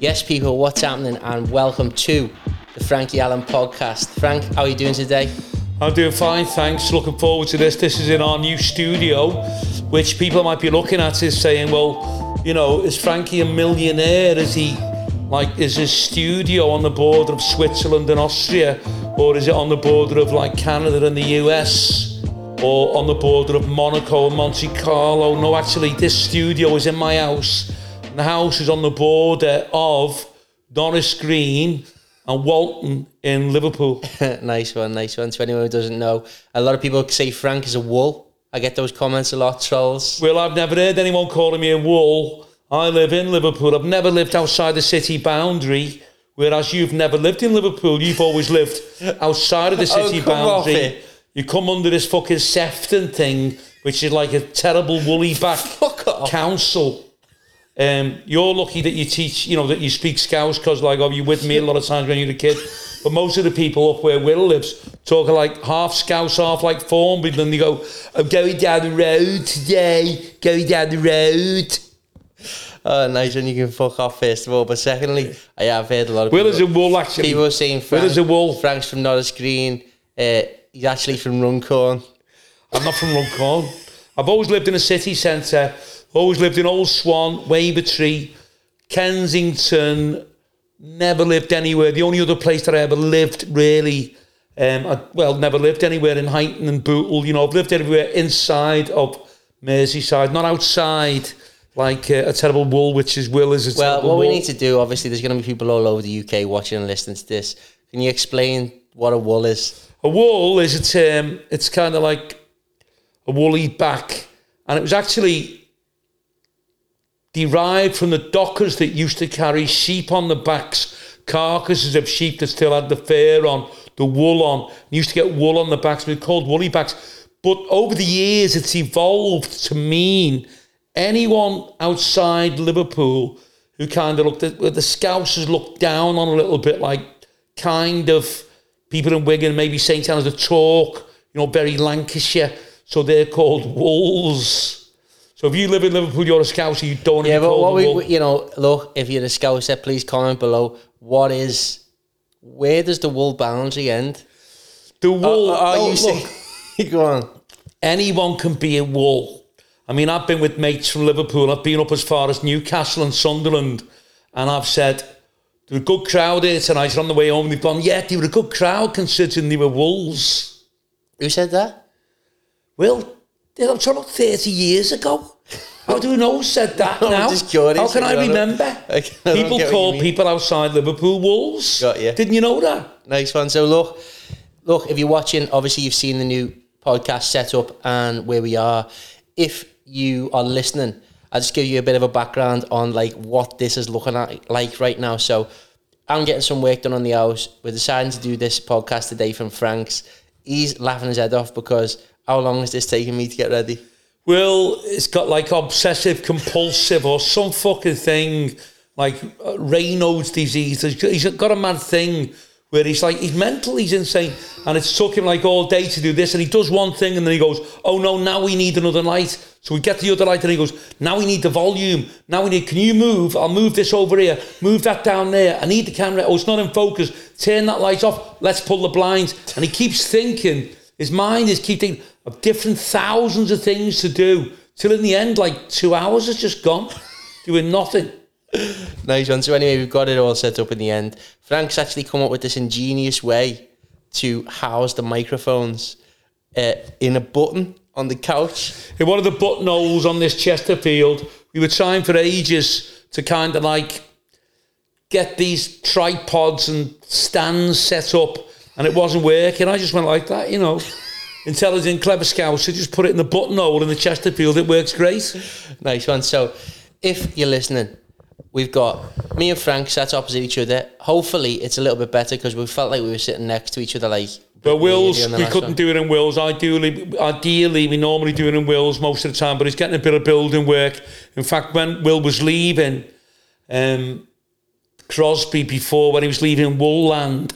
Yes, people, what's happening? And welcome to the Frankie Allen podcast. Frank, how are you doing today? I'm doing fine, thanks. Looking forward to this. This is in our new studio, which people might be looking at is saying, well, you know, is Frankie a millionaire? Is he like, is his studio on the border of Switzerland and Austria? Or is it on the border of like Canada and the US? Or on the border of Monaco and Monte Carlo? No, actually, this studio is in my house. The house is on the border of Norris Green and Walton in Liverpool. nice one, nice one. To anyone who doesn't know, a lot of people say Frank is a wool. I get those comments a lot, trolls. Well, I've never heard anyone calling me a wool. I live in Liverpool. I've never lived outside the city boundary. Whereas you've never lived in Liverpool, you've always lived outside of the Oh, city off boundary. You come under this fucking Sefton thing, which is like a terrible woolly back council. Um, you're lucky that you teach, you know, that you speak Scouse because, like, oh, you with me a lot of times when you're a kid. But most of the people up where Will lives talk like half Scouse, half like Formby. Then they go, I'm going down the road today, going down the road. Oh, nice one. You can fuck off, first of all. But secondly, I have heard a lot of Will people, is a wool, actually. people are saying Frank, Will is a wool. Frank's from Norris Green. Uh, he's actually from Runcorn. I'm not from Runcorn. I've always lived in a city centre. Always lived in Old Swan, Wavertree, Kensington. Never lived anywhere. The only other place that I ever lived, really, um, I, well, never lived anywhere in Huyton and Bootle. You know, I've lived everywhere inside of Merseyside, not outside like uh, a terrible wool, which is Will is a Well, what we need to do, obviously, there's going to be people all over the UK watching and listening to this. Can you explain what a wool is? A wool is a term, it's kind of like a woolly back. And it was actually derived from the dockers that used to carry sheep on the backs, carcasses of sheep that still had the fur on, the wool on. Used to get wool on the backs, we called woolly backs. But over the years, it's evolved to mean anyone outside Liverpool who kind of looked at, the Scousers looked down on a little bit like kind of people in Wigan, maybe St. Helens, the talk, you know, very Lancashire. So they're called wolves. So if you live in Liverpool, you're a Scouser, you don't Yeah, but what we, you know, look, if you're a Scouser, please comment below. What is, where does the wool boundary end? the wool, Are oh, you look, saying? Go on. anyone can be a wool. I mean, I've been with mates from Liverpool. I've been up as far as Newcastle and Sunderland, and I've said there were a good crowd here tonight. On the way home, they've gone, yeah, they were a good crowd considering they were wolves. Who said that? Well, I'm about 30 years ago. How do we know said that I'm now? just curious, How can I I remember? I People call people outside Liverpool wolves. Got you. Didn't you know that? Nice one. So look, look, if you're watching, obviously you've seen the new podcast setup and where we are. If you are listening, I'll just give you a bit of a background on like what this is looking at like right now. So I'm getting some work done on the house. We're deciding to do this podcast today from Frank's. He's laughing his head off because how long is this taking me to get ready? Well, it's got like obsessive compulsive or some fucking thing like uh, Raynaud's disease. He's got- a mad thing where he's like, he's mental, he's insane. And it's took him like all day to do this. And he does one thing and then he goes, oh no, now we need another light. So we get the other light and he goes, now we need the volume. Now we need, can you move? I'll move this over here. Move that down there. I need the camera. Oh, it's not in focus. Turn that light off. Let's pull the blinds. And he keeps thinking, his mind is keep thinking of different thousands of things to do. Till in the end, like two hours has just gone doing nothing. Nice one. So anyway, we've got it all set up in the end. Frank's actually come up with this ingenious way to house the microphones uh, in a button on the couch. In one of the buttonholes on this Chesterfield, we were trying for ages to kind of like get these tripods and stands set up, and it wasn't working. I just went like that, you know. Intelligent, clever scouts. So just put it in the buttonhole in the Chesterfield. It works great. Nice one. So if you're listening, we've got me and Frank sat opposite each other. Hopefully, it's a little bit better because we felt like we were sitting next to each other, like. But Wills, weirdly on the we couldn't one. do it in Wills. Ideally, ideally, we normally do it in Wills most of the time, but he's getting a bit of building work. In fact, when Will was leaving, um, Crosby before when he was leaving Woolland,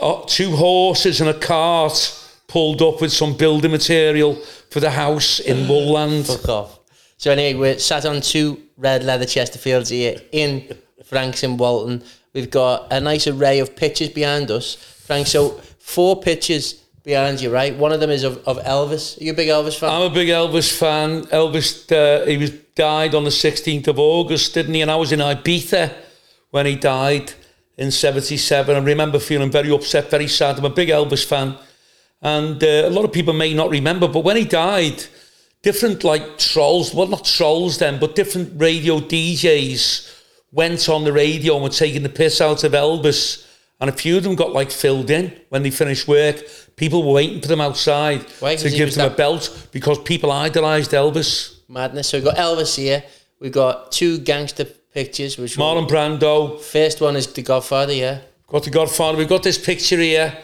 uh, two horses and a cart pulled up with some building material for the house in Woolland. Fuck off. So anyway, we're sat on two red leather Chesterfields here in Frank's in Walton. We've got a nice array of pictures behind us. Frank, so four pictures behind you, right? One of them is of, of Elvis. Are you a big Elvis fan? I'm a big Elvis fan. Elvis, uh, he was died on the 16th of August, didn't he? And I was in Ibiza when he died in 77. I remember feeling very upset, very sad. I'm a big Elvis fan. And uh, a lot of people may not remember, but when he died, different like trolls, well, not trolls then, but different radio DJs went on the radio and were taking the piss out of Elvis. And a few of them got like filled in when they finished work. People were waiting for them outside Why? to give them a belt because people idolised Elvis. Madness. So we've got Elvis here. We've got two gangster pictures. Which Marlon Brando, First one is The Godfather, yeah. got the Godfather. We've got this picture here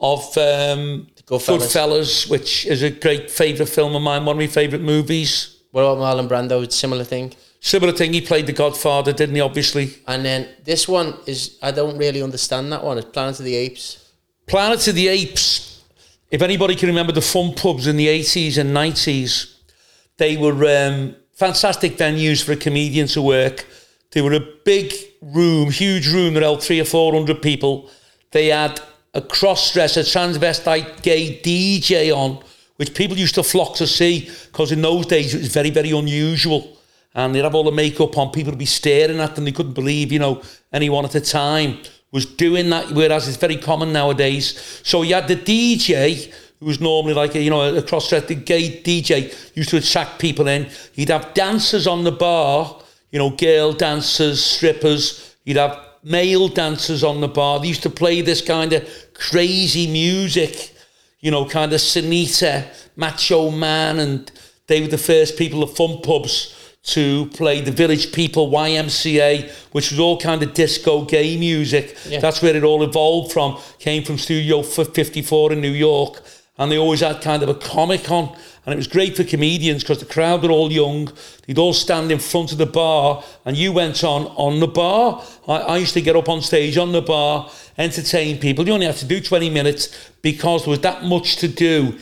of um, Goodfellas. Goodfellas, which is a great favourite film of mine, one of my favourite movies. What about Marlon Brando? Similar thing. Similar thing, he played the Godfather, didn't he, obviously? And then this one is, I don't really understand that one. It's Planet of the Apes. Planet of the Apes, if anybody can remember the fun pubs in the 80s and 90s, they were um, fantastic venues for a comedian to work. They were a big room, huge room that held three or four hundred people. They had a cross-dresser, transvestite gay DJ on, which people used to flock to see because in those days it was very, very unusual. And they'd have all the makeup on, people would be staring at them. They couldn't believe, you know, anyone at the time was doing that, whereas it's very common nowadays. So you had the DJ, who was normally like a, you know, a cross-dressed gay DJ, used to attract people in. You'd have dancers on the bar, you know, girl dancers, strippers. You'd have male dancers on the bar. They used to play this kind of crazy music, you know, kind of Sinitta, Macho Man, and they were the first people of fun pubs to play the Village People YMCA, which was all kind of disco gay music. Yeah. That's where it all evolved from. Came from Studio 54 in New York, and they always had kind of a comic on, and it was great for comedians because the crowd were all young. They'd all stand in front of the bar, and you went on on the bar. I, I used to get up on stage on the bar, entertain people. You only had to do 20 minutes because there was that much to do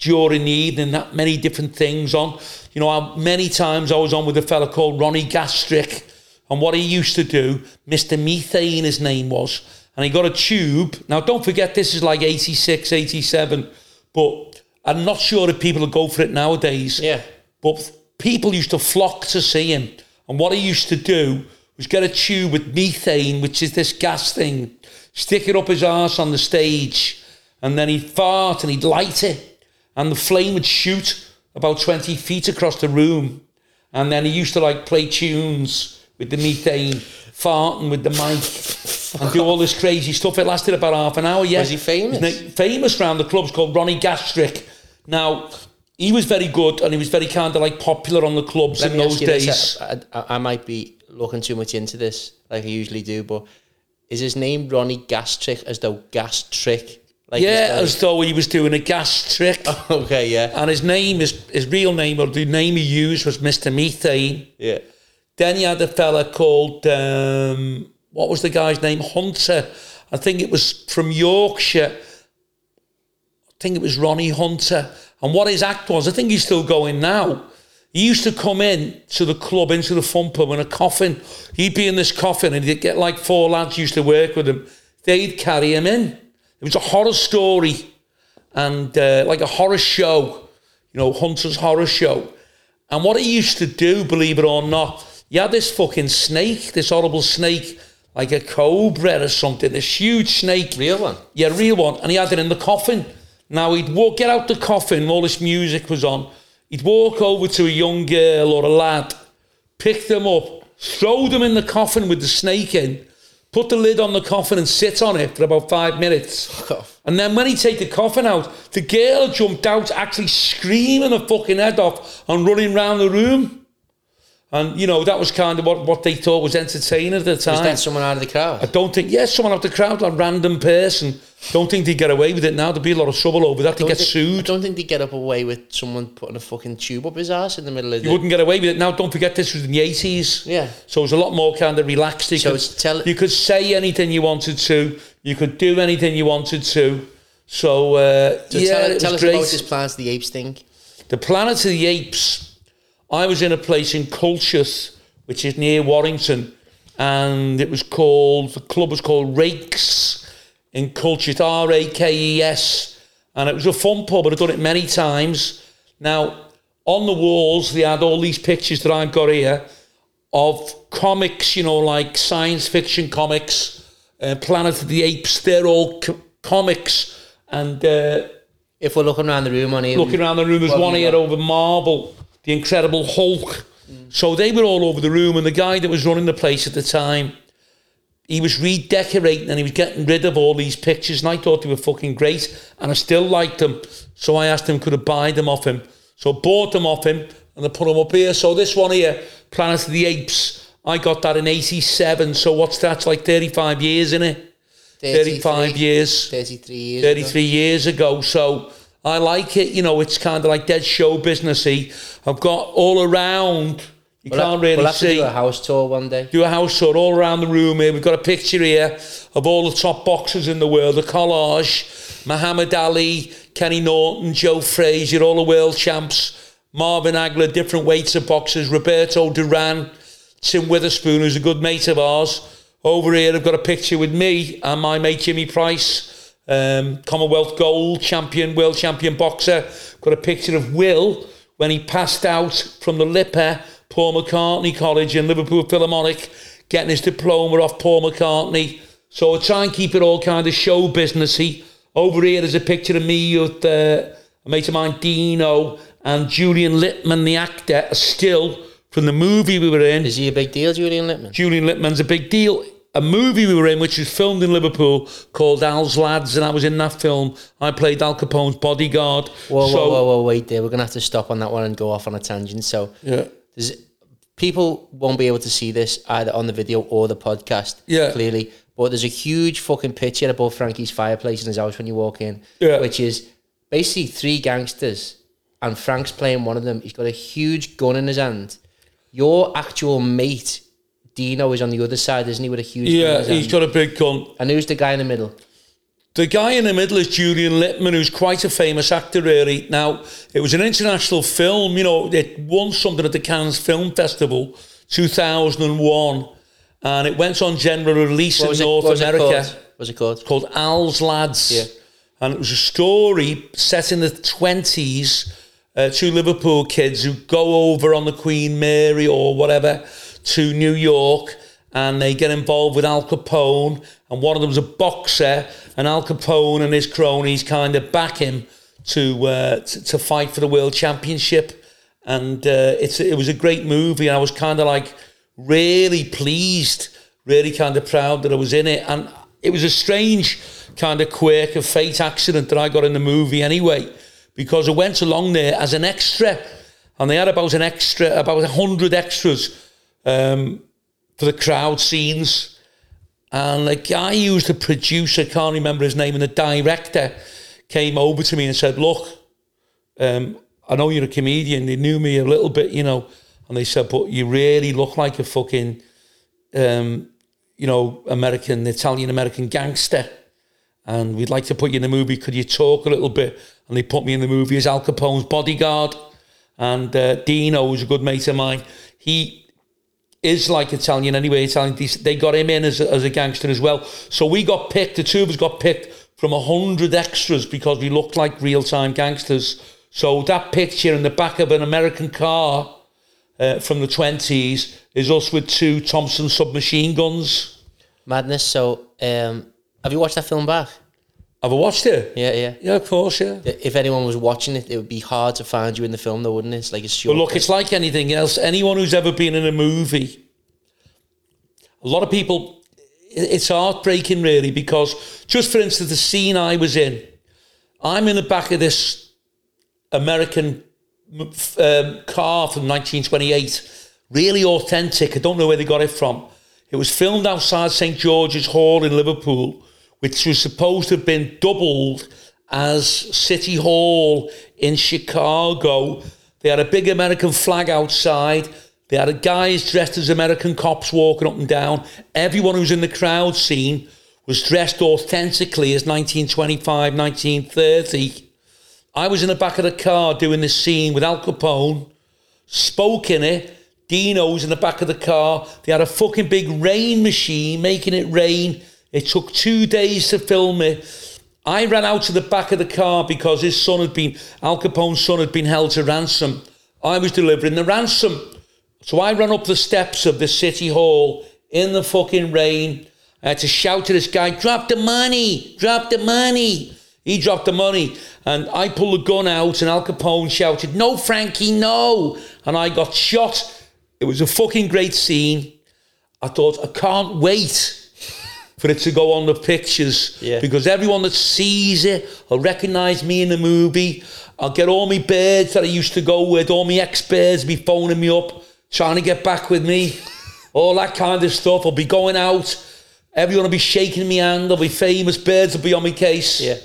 during the evening, that many different things on. You know, how many times I was on with a fella called Ronnie Gastrick, and what he used to do, Mr. Methane, his name was, and he got a tube. Now, don't forget, this is like 86, 87, but I'm not sure if people go for it nowadays. Yeah. But people used to flock to see him. And what he used to do was get a tube with methane, which is this gas thing, stick it up his arse on the stage, and then he'd fart and he'd light it. And the flame would shoot about 20 feet across the room. And then he used to like play tunes with the methane, farting with the mic, and do all this crazy stuff. It lasted about half an hour. Yeah. Was he famous? Famous around the clubs called Ronnie Gastrick. Now, he was very good and he was very kind of like popular on the clubs Let in those this, days. I, I, I might be looking too much into this, like I usually do, but is his name Ronnie Gastrick as though gas trick? Like yeah, as though he was doing a gas trick. okay, yeah, And his name, is his real name, or the name he used was Mr. Methane. yeah. Then he had a fella called, um, what was the guy's name? Hunter. I think it was from Yorkshire. I think it was Ronnie Hunter. And what his act was, I think he's still going now. He used to come in to the club, into the fun pub in a coffin. He'd be in this coffin and he'd get like four lads used to work with him. They'd carry him in. It was a horror story and uh, like a horror show, you know, Hunter's horror show. And what he used to do, believe it or not, he had this fucking snake, this horrible snake, like a cobra or something, this huge snake. Real one. Yeah, real one. And he had it in the coffin. Now he'd walk, get out the coffin, all this music was on. He'd walk over to a young girl or a lad, pick them up, throw them in the coffin with the snake in, put the lid on the coffin and sit on it for about five minutes. And then when he take the coffin out, the girl jumped out, actually screaming her fucking head off and running round the room. And you know that was kind of what, what they thought was entertaining at the Was time. that someone out of the crowd? I don't think, yeah, someone out of the crowd, a random person. Don't think they get away with it now. There'd be a lot of trouble over that. They get thi- I sued. don't think they'd get up away with someone putting a fucking tube up his ass in the middle of You the. wouldn't get away with it now. Don't forget this was in the eighties. Yeah. So it was a lot more kind of relaxed. You, So could, tell- you could say anything you wanted to. You could do anything you wanted to. So, uh, So yeah, tell, tell was us great. about this Planet of the Apes thing. The Planet of the Apes. I was in a place in Culcheth, which is near Warrington, and it was called the club was called Rakes in Culcheth, R A K E S, and it was a fun pub. I've done it many times. Now on the walls they had all these pictures that I've got here of comics, you know, like science fiction comics, uh, Planet of the Apes. They're all co- comics, and uh, If we're looking around the room on here, looking around the room, there's one here over Marvel, the Incredible Hulk. So they were all over the room, and the guy that was running the place at the time, he was redecorating and he was getting rid of all these pictures, and I thought they were fucking great, and I still liked them. So I asked him, could I buy them off him? So I bought them off him, and I put them up here. So this one here, Planet of the Apes, I got that in '87. So what's that? It's like 35 years in it. 35 years. 33 years. ago. 33 years ago. So I like it. You know, it's kind of like dead show businessy. I've got all around. You We'll, can't really we'll have to see. do a house tour one day. do a house tour all around the room here. We've got a picture here of all the top boxers in the world. The collage, Muhammad Ali, Kenny Norton, Joe Frazier, all the world champs. Marvin Hagler, different weights of boxers. Roberto Duran, Tim Witherspoon, who's a good mate of ours. Over here, I've got a picture with me and my mate Jimmy Price, um, Commonwealth gold champion, world champion boxer. Got a picture of Will when he passed out from the LIPA Paul McCartney College in Liverpool Philharmonic, getting his diploma off Paul McCartney. So I try and keep it all kind of show businessy. Over here, there's a picture of me with uh, a mate of mine, Dino, and Julian Littman, the actor, still from the movie we were in. Is he a big deal, Julian Littman? Julian Littman's a big deal. A movie we were in, which was filmed in Liverpool, called Al's Lads, and I was in that film. I played Al Capone's bodyguard. Whoa, so, whoa, whoa, whoa, wait there. We're going to have to stop on that one and go off on a tangent. So, Yeah. there's, people won't be able to see this either on the video or the podcast, Yeah. clearly. But there's a huge fucking picture above Frankie's fireplace in his house when you walk in, Yeah. which is basically three gangsters, and Frank's playing one of them. He's got a huge gun in his hand. Your actual mate, Dino, is on the other side, isn't he, with a huge Yeah, he's got a big gun. And who's the guy in the middle? The guy in the middle is Julian Littman, who's quite a famous actor, really. Now, it was an international film, you know, it won something at the Cannes Film Festival 2001, and it went on general release in it, North America. It was it called? called Al's Lads. Yeah. And it was a story set in the 20s. Uh, two Liverpool kids who go over on the Queen Mary or whatever to New York and they get involved with Al Capone. And one of them's a boxer, and Al Capone and his cronies kind of back him to uh, to, to fight for the world championship. And uh, it's it was a great movie. And I was kind of like really pleased, really kind of proud that I was in it. And it was a strange kind of quirk of fate accident that I got in the movie anyway, because I went along there as an extra, and they had about an extra, about hundred extras um, for the crowd scenes. And the guy who was the producer, can't remember his name, and the director came over to me and said, "Look, um, I know you're a comedian. They knew me a little bit, you know." And they said, "But you really look like a fucking, um, you know, American, Italian American gangster." And we'd like to put you in the movie. Could you talk a little bit? And they put me in the movie as Al Capone's bodyguard. And uh, Dino, who's a good mate of mine, he is like Italian anyway. Italian. They- got him in as a, as a gangster as well. So we got picked. The two of us got picked from a hundred extras because we looked like real time gangsters. So that picture in the back of an American car uh, from the twenties is us with two Thompson submachine guns. Madness. So, um, have you watched that film back? Have I watched it? Yeah, yeah. Yeah, of course, yeah. If anyone was watching it, it would be hard to find you in the film, though, wouldn't it? It's like a short. But look, it's like anything else. Anyone who's ever been in a movie, a lot of people, it's heartbreaking really because, just for instance, the scene I was in, I'm in the back of this American um, car from 1928, really authentic. I don't know where they got it from. It was filmed outside St George's Hall in Liverpool, which was supposed to have been doubled as City Hall in Chicago. They had a big American flag outside. They had guys dressed as American cops walking up and down. Everyone who was in the crowd scene was dressed authentically as 1925, 1930. I was in the back of the car doing this scene with Al Capone, spoke in it, Dinos in the back of the car. They had a fucking big rain machine making it rain. It took two days to film it. I ran out to the back of the car because his son had been, Al Capone's son had been held to ransom. I was delivering the ransom. So I ran up the steps of the city hall in the fucking rain. I had to shout to this guy, drop the money, drop the money. He dropped the money and I pulled the gun out and Al Capone shouted, no, Frankie, no. And I got shot. It was a fucking great scene. I thought, I can't wait for it to go on the pictures Yeah. because everyone that sees it will recognise me in the movie. I'll get all my birds that I used to go with, all my ex-birds be phoning me up, trying to get back with me, all that kind of stuff. I'll be going out. Everyone will be shaking me hand. There'll be famous birds will be on my case. Yeah.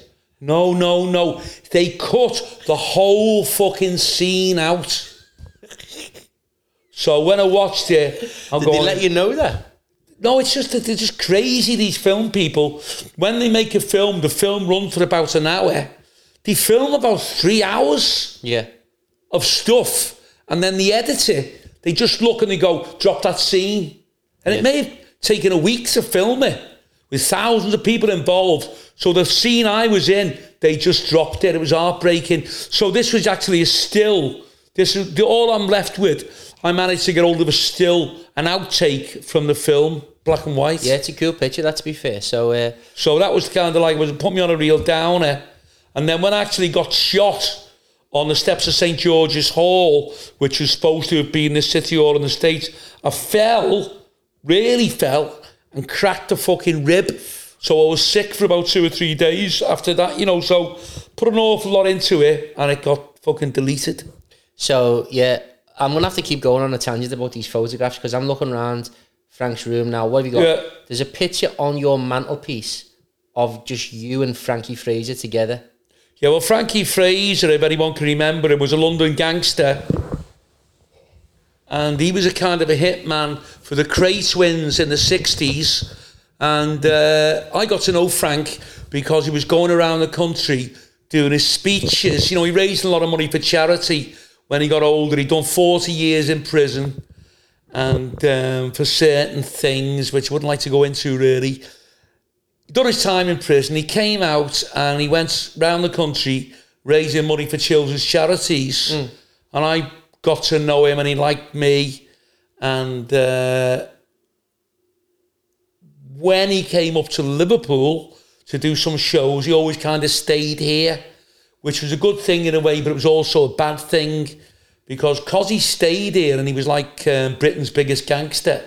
No, no, no. They cut the whole fucking scene out. So when I watched it, I'm Did going. they let you know that? No, it's just that they're just crazy, these film people. When they make a film, the film runs for about an hour. They film about three hours Yeah. of stuff and then they edit it. They just look and they go, drop that scene. And Yeah. it may have taken a week to film it with thousands of people involved. So the scene I was in, they just dropped it. It was heartbreaking. So this was actually a still. This is all I'm left with. I managed to get hold of a still, an outtake from the film, black and white. Yeah, it's a cool picture, that to be fair. So, uh, So that was kind of like was put me on a real downer. And then when I actually got shot on the steps of St George's Hall, which was supposed to have been the city hall in the States, I fell, really fell, and cracked the fucking rib. So I was sick for about two or three days after that, you know. So put an awful lot into it, and it got fucking deleted. So yeah, I'm gonna have to keep going on a tangent about these photographs because I'm looking around Frank's room now. What have you got? Yeah. There's a picture on your mantelpiece of just you and Frankie Fraser together. Yeah, well, Frankie Fraser, if anyone can remember him, was a London gangster. And he was a kind of a hitman for the Kray twins in the 60s. And uh, I got to know Frank because he was going around the country doing his speeches. You know, he raised a lot of money for charity when he got older. He'd done 40 years in prison and um, for certain things, which I wouldn't like to go into really He'd done his time in prison. He came out and he went round the country raising money for children's charities. And I got to know him and he liked me. And uh, when he came up to Liverpool to do some shows, he always kind of stayed here, which was a good thing in a way, but it was also a bad thing because cause he stayed here and he was like um, Britain's biggest gangster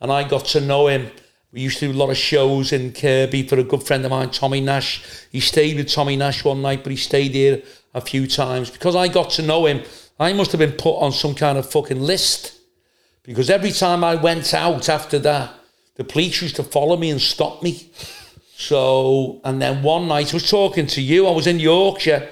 and I got to know him. We used to do a lot of shows in Kirkby for a good friend of mine, Tommy Nash. He stayed with Tommy Nash one night, but he stayed here a few times. Because I got to know him, I must have been put on some kind of fucking list. Because every time I went out after that, the police used to follow me and stop me. So, and then one night I was talking to you, I was in Yorkshire,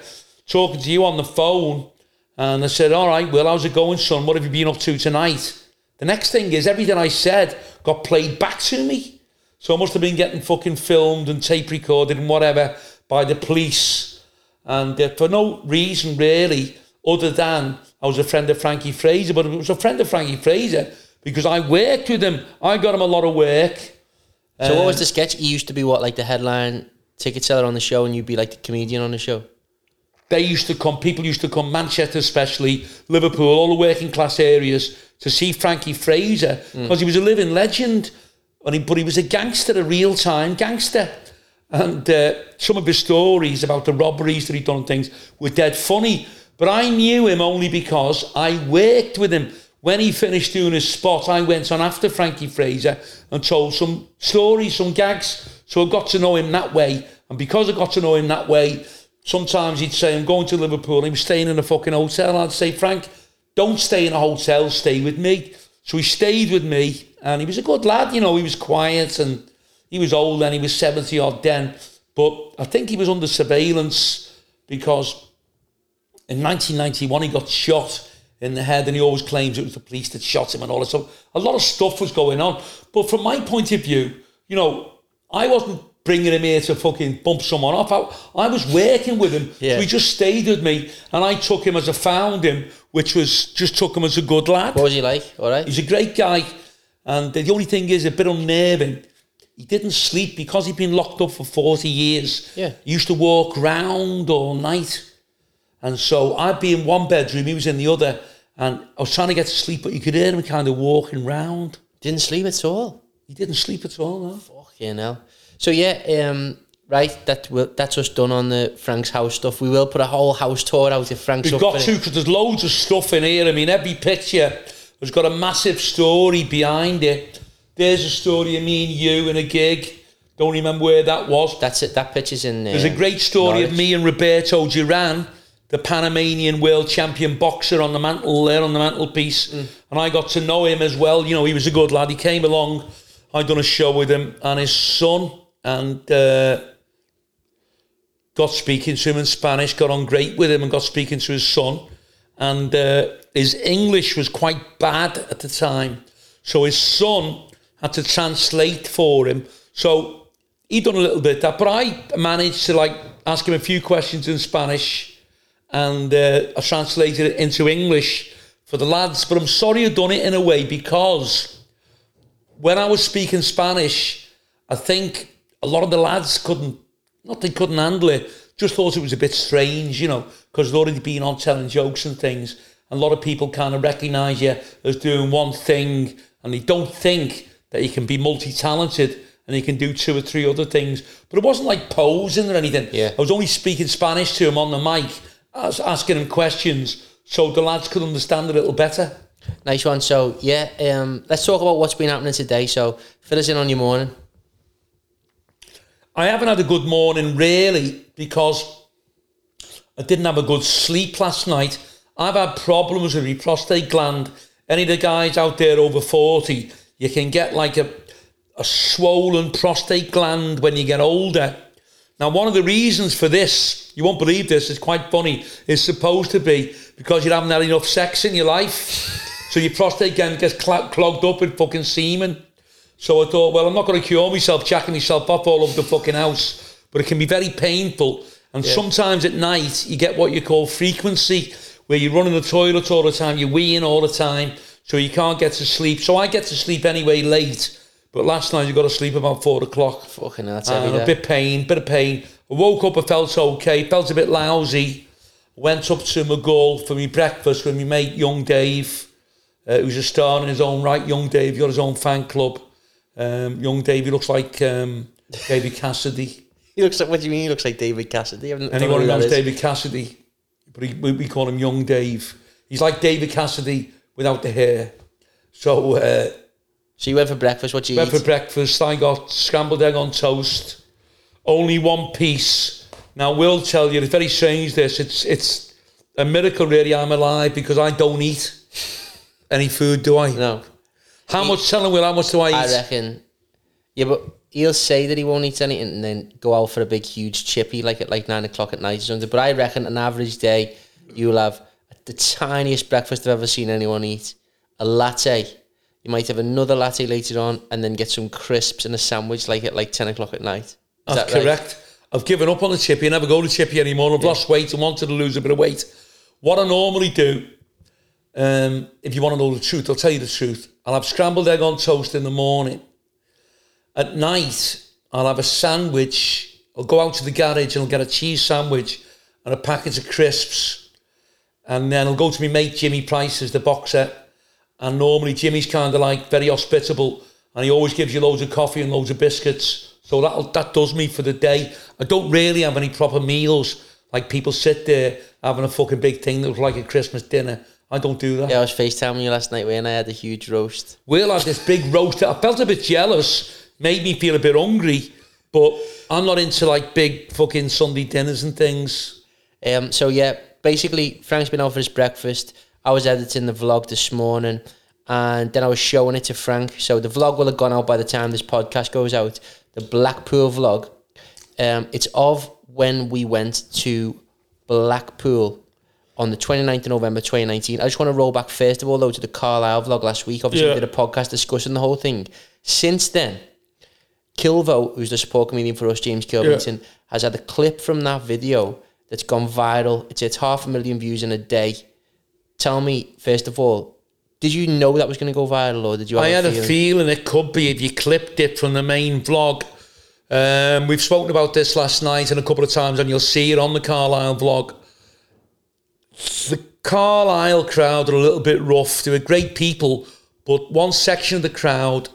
talking to you on the phone, and I said, All right, Will, how's it going, son? What have you been up to tonight? The next thing is everything I said got played back to me. So I must have been getting fucking filmed and tape recorded and whatever by the police. And uh, for no reason really, other than I was a friend of Frankie Fraser, but it was a friend of Frankie Fraser because I worked with him. I got him a lot of work. So what Um, was the sketch? He used to be what, like the headline ticket seller on the show, and you'd be like the comedian on the show. they used to come, people used to come, Manchester especially, Liverpool, all the working class areas, to see Frankie Fraser because he was a living legend. And he, but he was a gangster, a real time gangster. And uh, some of his stories about the robberies that he'd done and things were dead funny. But I knew him only because I worked with him. When he finished doing his spot, I went on after Frankie Fraser and told some stories, some gags. So I got to know him that way. And because I got to know him that way, sometimes he'd say, I'm going to Liverpool. He was staying in a fucking hotel. I'd say, Frank, don't stay in a hotel, stay with me. So he stayed with me. And he was a good lad, you know, he was quiet and he was old then, he was 70 odd then. But I think he was under surveillance because in 1991 he got shot in the head and he always claims it was the police that shot him and all that. So a lot of stuff was going on. But from my point of view, you know, I wasn't bringing him here to fucking bump someone off. I, I was working with him. Yeah. So he just stayed with me, and I took him as I found him, which was just took him as a good lad. What was he like? All right. He's a great guy, and the only thing is a bit unnerving. He didn't sleep because he'd been locked up for 40 years. Yeah. He used to walk round all night. And so I'd be in one bedroom, he was in the other, and I was trying to get to sleep, but you could hear him kind of walking round. Didn't sleep at all. He didn't sleep at all, no. Fucking hell. So yeah, um, right. That will that's us done on the Frank's house stuff. We will put a whole house tour out if Frank's We've got to, because there's loads of stuff in here. I mean, every picture has got a massive story behind it. There's a story of me and you in a gig. Don't remember where that was. That's it. That picture's in there. There's a great story of me and Roberto Duran, the Panamanian world champion boxer on the mantle there on the mantelpiece. Mm. And I got to know him as well. You know, he was a good lad. He came along. I done a show with him and his son and uh, got speaking to him in Spanish, got on great with him and got speaking to his son. And uh, his English was quite bad at the time. So his son had to translate for him. So he done a little bit of that, but I managed to like ask him a few questions in Spanish and uh, I translated it into English for the lads. But I'm sorry I've done it in a way because when I was speaking Spanish, I think a lot of the lads couldn't, not they couldn't handle it, just thought it was a bit strange, you know, because they'd already been on telling jokes and things. And a lot of people kind of recognise you as doing one thing and they don't think that you can be multi-talented and you can do two or three other things. But it wasn't like posing or anything. Yeah. I was only speaking Spanish to him on the mic, as- asking him questions so the lads could understand a little better. Nice one. So yeah, um, let's talk about what's been happening today. So fill us in on your morning. I haven't had a good morning really because I didn't have a good sleep last night. I've had problems with my prostate gland. Any of the guys out there over 40, you can get like a, a swollen prostate gland when you get older. Now, one of the reasons for this, you won't believe this, it's quite funny, is supposed to be because you haven't had enough sex in your life. So your prostate gland gets cl- clogged up with fucking semen. So I thought, well, I'm not going to cure myself, jacking myself off all over the fucking house. But it can be very painful. And sometimes at night, you get what you call frequency, where you're running the toilet all the time, you're weeing all the time, so you can't get to sleep. So I get to sleep anyway late. But last night, you got to sleep about four o'clock. Fucking hell, that's And a bit pain, bit of pain. I woke up, I felt okay, felt a bit lousy. Went up to McGull for my breakfast with my mate, Young Dave, uh, who's a star in his own right. Young Dave, got his own fan club. Um, young Dave, he looks like um, David Cassidy. He looks like. What do you mean? He looks like David Cassidy. Anyone who knows. David Cassidy, but he, we, we call him Young Dave. He's like David Cassidy without the hair. So uh, So you went for breakfast. What you eat? went eat? for breakfast. I got scrambled egg on toast, only one piece. Now, we'll tell you, it's very strange. This, it's it's a miracle, really. I'm alive because I don't eat any food. Do I? no, How much? Tell him, Will. How much do I eat? I reckon. Yeah, but he'll say that he won't eat anything and then go out for a big, huge chippy like at like nine o'clock at night or something. But I reckon an average day you'll have the tiniest breakfast I've ever seen anyone eat. A latte. You might have another latte later on and then get some crisps and a sandwich like at like ten o'clock at night. Is That's that right? correct. I've given up on the chippy. I never go to chippy anymore. I've lost weight and wanted to lose a bit of weight. What I normally do, um, if you want to know the truth, I'll tell you the truth. I'll have scrambled egg on toast in the morning. At night, I'll have a sandwich. I'll go out to the garage and I'll get a cheese sandwich and a packet of crisps. And then I'll go to my mate Jimmy Price's, the boxer. And normally Jimmy's kind of like very hospitable and he always gives you loads of coffee and loads of biscuits. So that that does me for the day. I don't really have any proper meals. Like people sit there having a fucking big thing that was like a Christmas dinner. I don't do that. Yeah, I was FaceTiming you last night when I had a huge roast. Will had this big roast. I felt a bit jealous, made me feel a bit hungry, but I'm not into like big fucking Sunday dinners and things. Um, so yeah, basically Frank's been out for his breakfast. I was editing the vlog this morning, and then I was showing it to Frank. So the vlog will have gone out by the time this podcast goes out. The Blackpool vlog. Um, it's of when we went to Blackpool on the 29th of November 2019. I just want to roll back first of all though to the Carlisle vlog last week. Obviously Yeah. we did a podcast discussing the whole thing. Since then, Kilvo, who's the support comedian for us, James Kilvington, has had a clip from that video that's gone viral. It's hit half a million views in a day. Tell me, first of all, did you know that was going to go viral, or did you? I had feeling? a feeling it could be if you clipped it from the main vlog. Um, we've spoken about this last night and a couple of times, and you'll see it on the Carlisle vlog. The Carlisle crowd are a little bit rough. They were great people, but one section of the crowd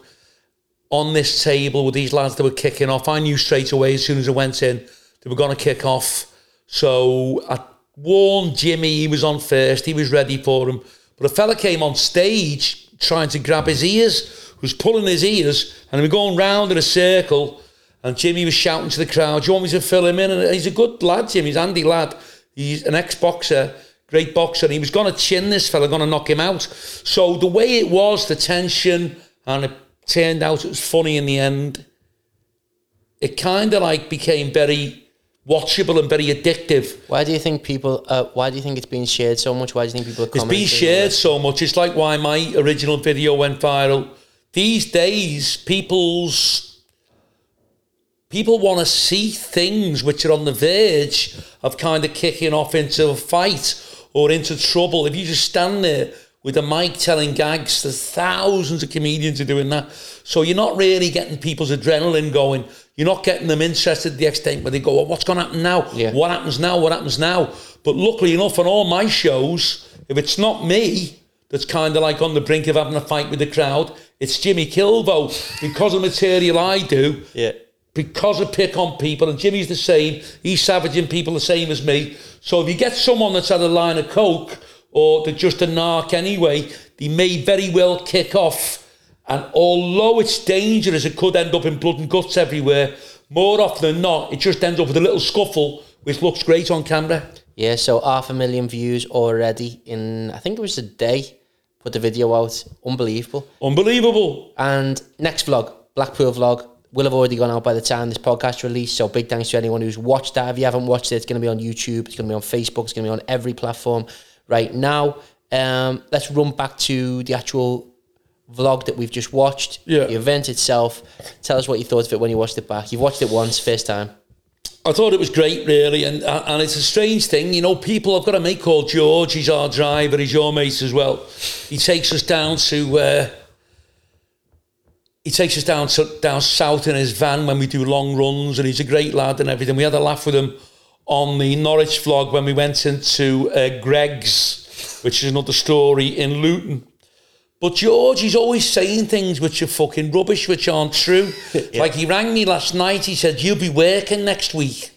on this table with these lads that were kicking off, I knew straight away as soon as I went in they were going to kick off. So I warned Jimmy, he was on first, he was ready for him. But a fella came on stage trying to grab his ears, was pulling his ears, and we were going round in a circle. And Jimmy was shouting to the crowd, Do you want me to fill him in? And he's a good lad, Jimmy. He's a handy lad. He's an ex boxer, great boxer. And He was going to chin this fella, going to knock him out. So the way it was, the tension, and it turned out it was funny in the end. It kind of like became very watchable and very addictive. Why do you think people? Uh, why do you think it's being shared so much? Why do you think people are It's been shared so much. It's like why my original video went viral. These days, people's people want to see things which are on the verge of kind of kicking off into a fight or into trouble. If you just stand there with a mic telling gags, there's thousands of comedians are doing that. So you're not really getting people's adrenaline going. You're not getting them interested to the extent where they go, well, what's going to happen now? Yeah. What happens now? What happens now? But luckily enough, on all my shows, if it's not me that's kind of like on the brink of having a fight with the crowd, it's Jimmy Kilvo. Because of the material I do, Yeah. because I pick on people, and Jimmy's the same, he's savaging people the same as me. So if you get someone that's had a line of coke or they're just a narc anyway, they may very well kick off. And although it's dangerous, it could end up in blood and guts everywhere. More often than not, it just ends up with a little scuffle, which looks great on camera. Yeah, so half a million views already in I think it was a day. Put the video out, unbelievable. Unbelievable. And next vlog, Blackpool vlog, will have already gone out by the time this podcast released. So big thanks to anyone who's watched that. If you haven't watched it, it's going to be on YouTube, it's going to be on Facebook, it's going to be on every platform right now. Um, let's run back to the actual vlog that we've just watched, Yeah. the event itself. Tell us what you thought of it when you watched it back. You've watched it once, first time. I thought it was great, really, and and it's a strange thing, you know. People I've got a mate called George. He's our driver. He's your mate as well. He takes us down to. Uh, he takes us down to, down south in his van when we do long runs, and he's a great lad and everything. We had a laugh with him on the Norwich vlog when we went into uh, Greggs, which is another story in Luton. But George, he's always saying things which are fucking rubbish, which aren't true. Like he rang me last night, he said, You'll be working next week.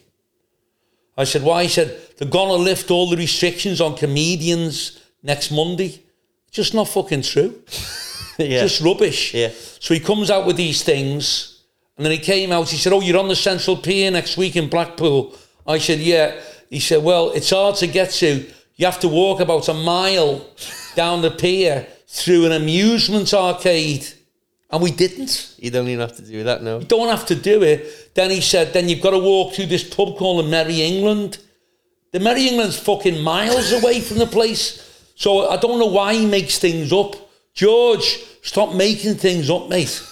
I said, Why? He said, They're going to lift all the restrictions on comedians next Monday. Just not fucking true. yeah. Just rubbish. Yeah. So he comes out with these things, and then he came out, he said, Oh, you're on the Central Pier next week in Blackpool. I said, Yeah. He said, Well, it's hard to get to. You have to walk about a mile down the pier through an amusement arcade. And we didn't. you don't even have to do that, no. You don't have to do it. Then he said, Then you've got to walk through this pub called the Merry England. The Merry England's fucking miles away from the place. So I don't know why he makes things up. George, stop making things up, mate.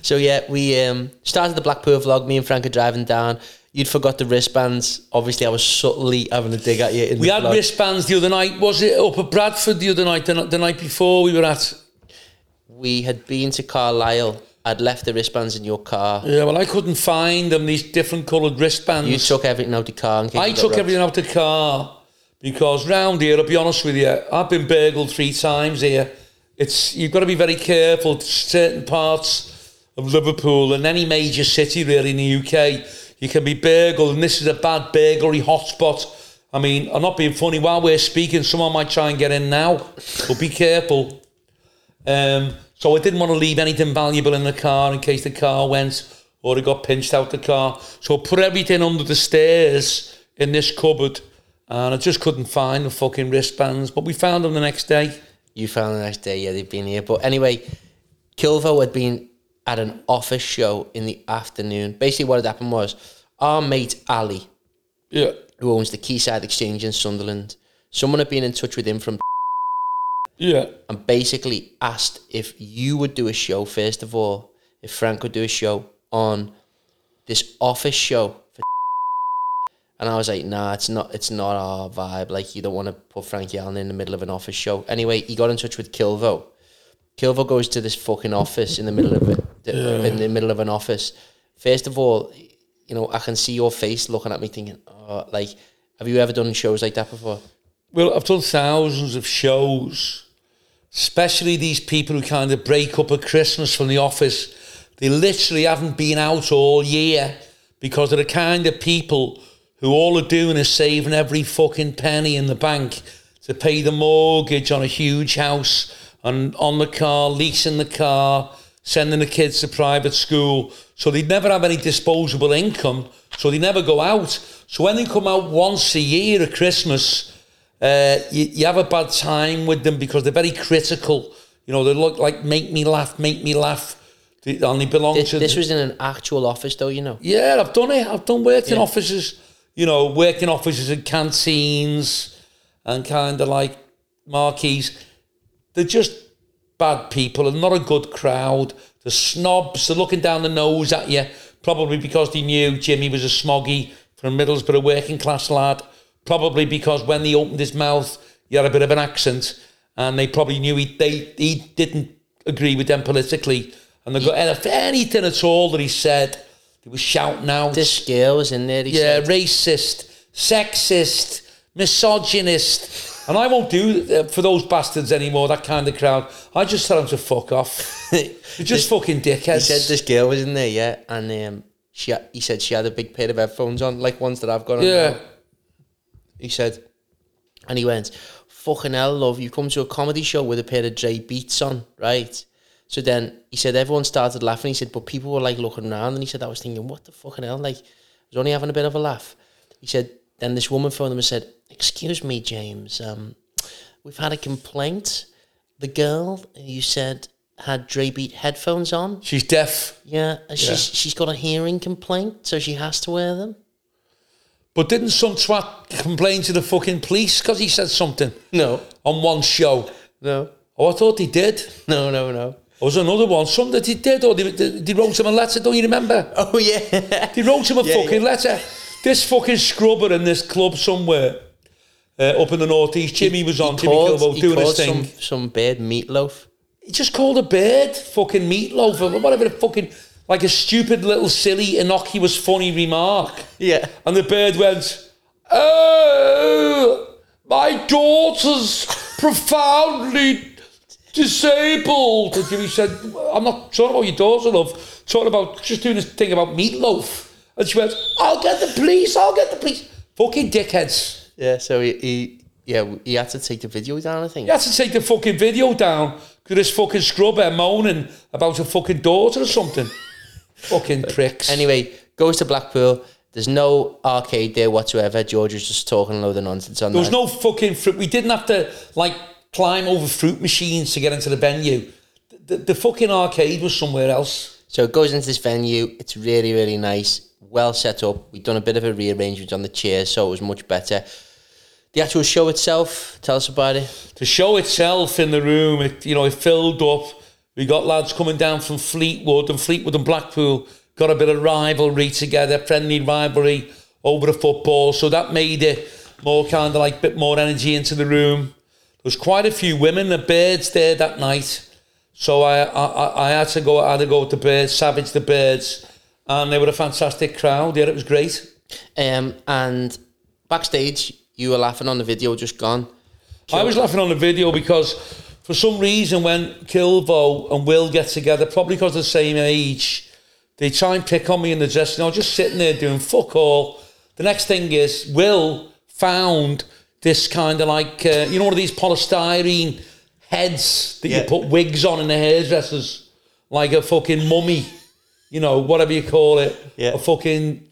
So yeah, we um, started the Blackpool vlog. Me and Frank are driving down. You'd forgot the wristbands. Obviously, I was subtly having a dig at you. In We had vlog. wristbands the other night. Was it up at Bradford the other night? The, the night before we were at. We had been to Carlisle. I'd left the wristbands in your car. Yeah, well, I couldn't find them. These different coloured wristbands. You took everything out of the car. I took robbed. everything out of the car because round here, I'll be honest with you, I've been burgled three times here. It's you've got to be very careful. Certain parts of Liverpool and any major city really in the UK, you can be burgled, and this is a bad burglary hotspot. I mean, I'm not being funny. While we're speaking, someone might try and get in now, but be careful. Um, so I didn't want to leave anything valuable in the car in case the car went or it got pinched out the car. So I put everything under the stairs in this cupboard and I just couldn't find the fucking wristbands. But we found them the next day. You found the next day. Yeah, they'd been here. But anyway, Kilvo had been at an office show in the afternoon. Basically, what had happened was our mate Ali, Yeah. who owns the Quayside Exchange in Sunderland, someone had been in touch with him from Yeah. and basically asked if you would do a show first of all, if Frank would do a show on this office show for and I was like, nah, it's not it's not our vibe. Like you don't want to put Frankie Allen in the middle of an office show. Anyway, he got in touch with Kilvo. Kilvo goes to this fucking office in the middle of it in the middle of an office. First of all, you know, I can see your face looking at me thinking, oh, like, have you ever done shows like that before? Well, I've done thousands of shows, especially these people who kind of break up at Christmas from the office. They literally haven't been out all year because they're the kind of people who all they're doing is saving every fucking penny in the bank to pay the mortgage on a huge house and on the car, leasing the car, sending the kids to private school. So they'd never have any disposable income. So they never go out. So when they come out once a year at Christmas, uh, you, you have a bad time with them because they're very critical. You know, they look like make me laugh, make me laugh. They only belong This, to this was in an actual office, though. You know. yeah, I've done it. I've done work in Yeah. offices, you know, work in offices and canteens and kind of like marquees. They're just bad people and not a good crowd. The snobs, they're looking down the nose at you, probably because they knew Jimmy was a smoggy from Middlesbrough, working class lad. Probably because when he opened his mouth, he had a bit of an accent, and they probably knew he they he didn't agree with them politically. And they got and if anything at all that he said, they were shouting out. This girl was in there. He yeah, said. racist, sexist, misogynist. And I won't do uh, for those bastards anymore, that kind of crowd. I just tell them to fuck off. They're just fucking dickheads. He said this girl was in there, yeah, and um, she he said she had a big pair of headphones on, like ones that I've got on. yeah. now. He said, and he went, "Fucking hell, love, you come to a comedy show with a pair of Dre Beats on, right?" So then he said everyone started laughing. He said, but people were like looking around, and he said, "I was thinking, what the fucking hell?" Like, I was only having a bit of a laugh. He said, then this woman phoned him and said, "Excuse me, James, um, we've had a complaint. The girl you said." Had Dre Beat headphones on, She's deaf. yeah, and she's she's got a hearing complaint, so she has to wear them. But didn't some twat complain to the fucking police because he said something No, on one show? no, Oh, I thought he did. no, no, no. There was another one, some that he did, or they, they, they wrote him a letter, don't you remember? Oh yeah, They wrote him a Yeah, fucking yeah. letter. This fucking scrubber in this club somewhere uh, up in the northeast, Jimmy was on, Jimmy called, Kilbo, he doing his thing. some some bird meatloaf. He just called a bird fucking meatloaf or whatever the fucking, like a stupid little silly, innocuous, funny remark. Yeah, And the bird went, Oh, my daughter's profoundly disabled. And Jimmy said, I'm not talking about your daughter, love. Talking about just doing this thing about meatloaf. And she went, I'll get the police, I'll get the police. Fucking dickheads. Yeah. So he, he yeah he had to take the video down. I think. He had to take the fucking video down because this fucking scrubber moaning about her fucking daughter or something. fucking pricks. Anyway, goes to Blackpool. There's no arcade there whatsoever. George was just talking a load of nonsense on There There was no fucking fruit. We didn't have to like climb over fruit machines to get into the venue. The, the fucking arcade was somewhere else. So it goes into this venue. It's really, really nice. Well set up. We've done a bit of a rearrangement on the chairs, so it was much better. The actual show itself, tell us about it. The show itself in the room, it you know, it filled up. We got lads coming down from Fleetwood and Fleetwood and Blackpool got a bit of rivalry together, friendly rivalry over the football. So that made it more kind of like a bit more energy into the room. There was quite a few women, the birds there that night. So I, I, I had to go, I had to go with the birds, savage the birds, and they were a fantastic crowd. Yeah, it was great. Um, and backstage, you were laughing on the video just gone. I was laughing on the video because for some reason when Kilvo and Will get together, probably because they're the same age, they try and pick on me in the dressing room. just sitting there doing fuck all. The next thing is Will found this kind of like, uh, you know, one of these polystyrene heads that Yeah. you put wigs on in the hairdressers, like a fucking mummy, you know, whatever you call it, Yeah. a fucking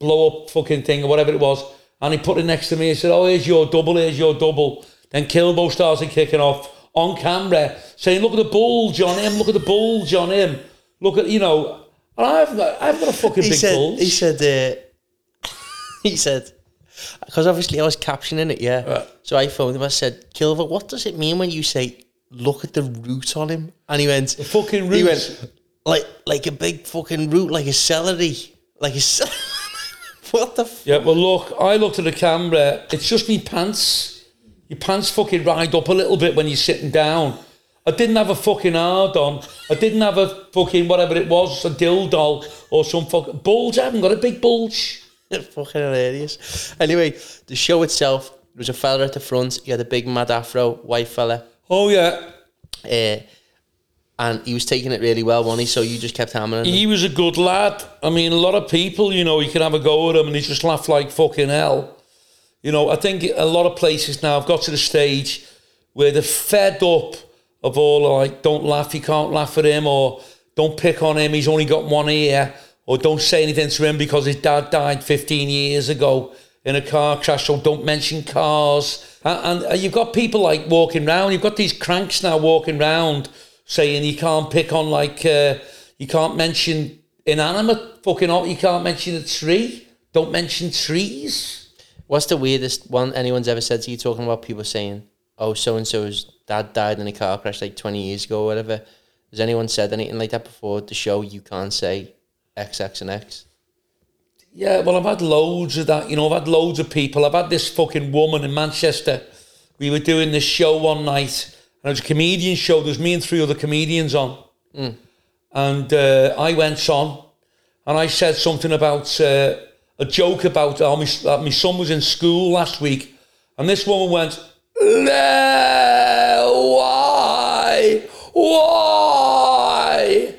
blow up fucking thing or whatever it was. And he put it next to me and said, Oh, here's your double, here's your double. Then Kilbo started kicking off on camera, saying, Look at the bulge on him, look at the bulge on him. Look at, you know, and I've got, I've got a fucking he big said, bulge. He said, uh, he said, because obviously I was captioning it, yeah. Right. So I phoned him. I said, Kilver, what does it mean when you say, look at the root on him? And he went, The fucking root. He went, like like a big fucking root, like a celery, like a. ce- what the? F- Yeah, well, look, I looked at the camera. It's just me pants. Your pants fucking ride up a little bit when you're sitting down. I didn't have a fucking hard on. I didn't have a fucking whatever it was, a dildo or some fucking bulge. I haven't got a big bulge. fucking hilarious. Anyway, the show itself. There was a fella at the front. He had a big mad afro, white fella, Oh yeah, uh, and he was taking it really well, wasn't he? So you just kept hammering. him. he was a good lad. I mean, a lot of people, you know, you can have a go at him and he just laughed like fucking hell. You know, I think a lot of places now have got to the stage where they're fed up of all like, don't laugh, you can't laugh at him, or don't pick on him, he's only got one ear, or don't say anything to him because his dad died 15 years ago in a car crash, so don't mention cars. And, and you've got people like walking round, you've got these cranks now walking round saying you can't pick on like, uh, you can't mention inanimate fucking, you can't mention a tree, don't mention trees. What's the weirdest one anyone's ever said to you? Talking about people saying, "Oh, so and so's dad died in a car crash like twenty years ago, or whatever." Has anyone said anything like that before the show? You can't say X, X, and X. Yeah, well, I've had loads of that. You know, I've had loads of people. I've had this fucking woman in Manchester. We were doing this show one night, and it was a comedian show. There was me and three other comedians on. And uh, I went on, and I said something about uh, a joke about my, that my son was in school last week. And this woman went, No, why? Why?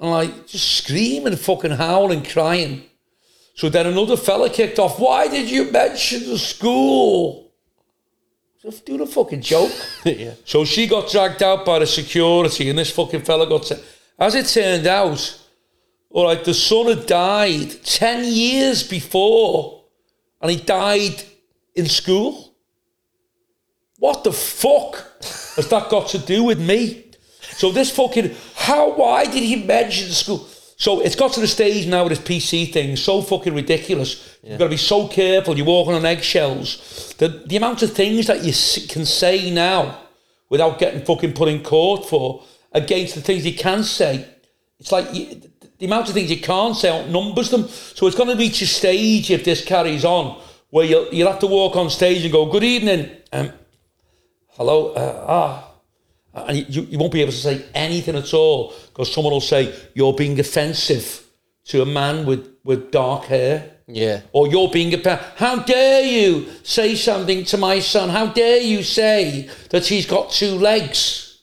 And like just screaming, fucking howling, crying. So then another fella kicked off. Why did you mention the school? Just do the fucking joke. yeah. So she got dragged out by the security, and this fucking fella got. To, as it turned out, all right, the son had died ten years before, and he died in school. What the fuck has that got to do with me? So this fucking how? Why did he mention school? So it's got to the stage now with this PC thing, so fucking ridiculous. You've got to be so careful. You're walking on eggshells. The the amount of things that you can say now without getting fucking put in court for against the things you can say. It's like you, the amount of things you can't say outnumbers them. So it's going to reach a stage if this carries on where you'll, you'll have to walk on stage and go, "Good evening, um, hello, uh, ah." Uh, and you, you won't be able to say anything at all because someone will say you're being offensive to a man with, with dark hair. Yeah. Or you're being a pa- How dare you say something to my son? How dare you say that he's got two legs?